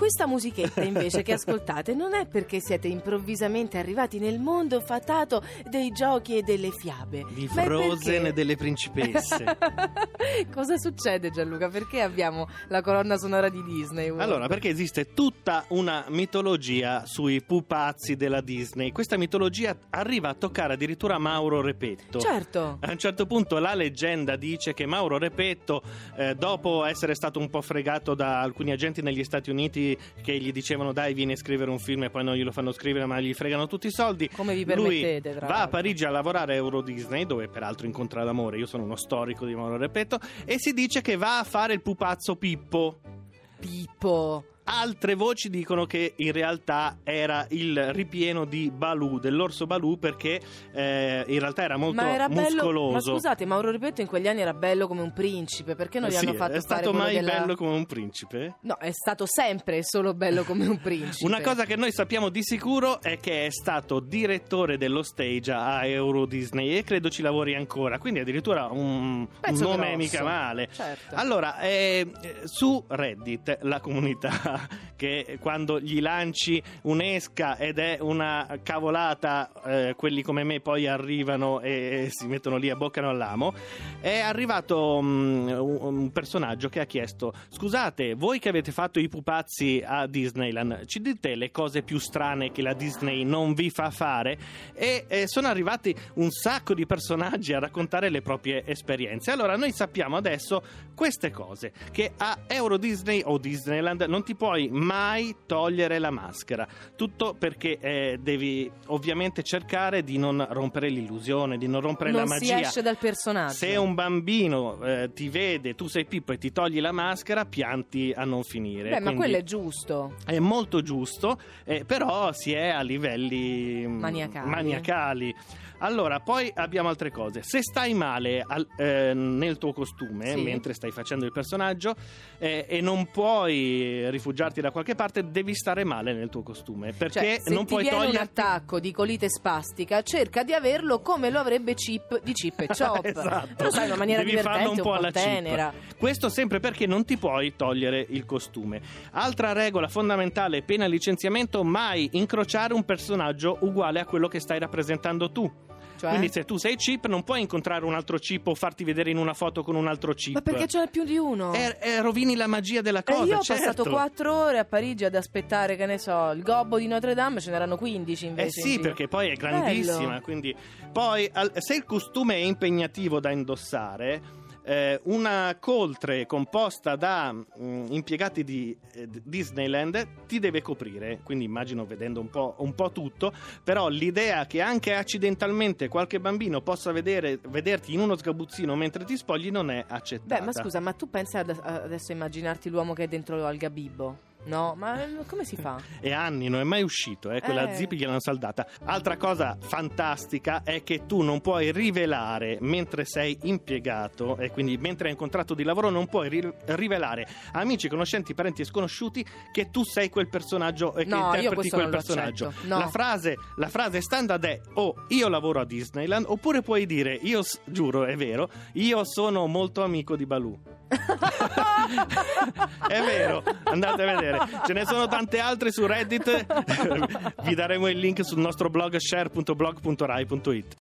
Questa musichetta invece che ascoltate non è perché siete improvvisamente arrivati nel mondo fatato dei giochi e delle fiabe. Di Frozen e delle principesse. Cosa succede Gianluca? Perché abbiamo la colonna sonora di Disney? World? Allora, perché esiste tutta una mitologia sui pupazzi della Disney. Questa mitologia arriva a toccare addirittura Mauro Repetto. Certo. A un certo punto la leggenda dice che Mauro Repetto, eh, dopo essere stato un po' fregato da alcuni agenti negli Stati Uniti che gli dicevano dai vieni a scrivere un film e poi non glielo fanno scrivere ma gli fregano tutti i soldi, Come vi lui permettete, tra va a. Parigi a lavorare a Euro Disney dove peraltro incontra l'amore, io sono uno storico di Mauro Repetto e si dice che va a fare il pupazzo Pippo. Pippo. Altre voci dicono che in realtà era il ripieno di Balù, dell'orso Balù, perché eh, in realtà era molto ma era bello. muscoloso. Ma scusate, Mauro Repetto in quegli anni era bello come un principe. Perché non gli Sì, hanno fatto è stato mai della- bello come un principe? No, è stato sempre solo bello come un principe. Una cosa che noi sappiamo di sicuro è che è stato direttore dello stage a Euro Disney e credo ci lavori ancora, quindi addirittura un, un nome grosso. mica male. Certo. Allora, eh, su Reddit, la comunità che quando gli lanci un'esca ed è una cavolata, eh, quelli come me poi arrivano e, e si mettono lì a boccano all'amo, è arrivato mm, un, personaggio che ha chiesto scusate, voi che avete fatto i pupazzi a Disneyland, ci dite le cose più strane che la Disney non vi fa fare? E eh, sono arrivati un sacco di personaggi a raccontare le proprie esperienze. Allora noi sappiamo adesso queste cose, che a Euro Disney o Disneyland non ti puoi mai togliere la maschera, tutto perché eh, devi ovviamente cercare di non rompere l'illusione, di non rompere non la si magia. esce dal personaggio. Se un bambino eh, ti vede, tu sei Pippo e ti togli la maschera, pianti a non finire. Beh, ma quello è giusto. è molto giusto, eh, però si è a livelli mm, Maniacali. maniacali. Allora, poi abbiamo altre cose. Se stai male al- eh, nel tuo costume, Sì. mentre stai facendo il personaggio, eh, e non puoi rifugiarti da qualche parte, devi stare male nel tuo costume. Perché Cioè, non puoi viene un attacco di colite spastica, cerca di averlo come lo avrebbe Chip di Chip e Chop. esatto. Lo sai, in una maniera Devi divertente, farlo un po' alla chip. tenera. Questo sempre perché non ti puoi togliere il costume. Altra regola fondamentale, pena licenziamento, mai incrociare un personaggio uguale a quello che stai rappresentando tu. Cioè? Quindi se tu sei chip non puoi incontrare un altro chip o farti vedere in una foto con un altro chip. Ma perché ce n'è più di uno? Eh, eh, rovini la magia della E cosa. io ho certo. passato quattro ore a Parigi ad aspettare, che ne so, il gobbo di Notre Dame, ce n'erano 15 invece. Eh in sì, giro. perché poi è grandissima. Bello. Quindi, poi, al- se il costume è impegnativo da indossare, eh, una coltre composta da mm, impiegati di eh, Disneyland ti deve coprire. Quindi immagino vedendo un po', un po' tutto. Però l'idea che anche accidentalmente qualche bambino possa vedere, vederti in uno sgabuzzino mentre ti spogli non è accettata. Beh, ma scusa, ma tu pensi ad- adesso a immaginarti l'uomo che è dentro al gabibbo? No, ma come si fa? È anni, non è mai uscito, eh, quella Eh. zip gliel'hanno saldata. Altra cosa fantastica è che tu non puoi rivelare mentre sei impiegato e quindi mentre hai un contratto di lavoro non puoi ri- rivelare a amici, conoscenti, parenti e sconosciuti che tu sei quel personaggio e che No, io interpreti quel personaggio. No. La, frase, la frase standard è o io lavoro a Disneyland oppure puoi dire io giuro, è vero, io sono molto amico di Baloo. È vero, andate a vedere. Ce ne sono tante altre su Reddit. Vi daremo il link sul nostro blog share.blog.rai.it.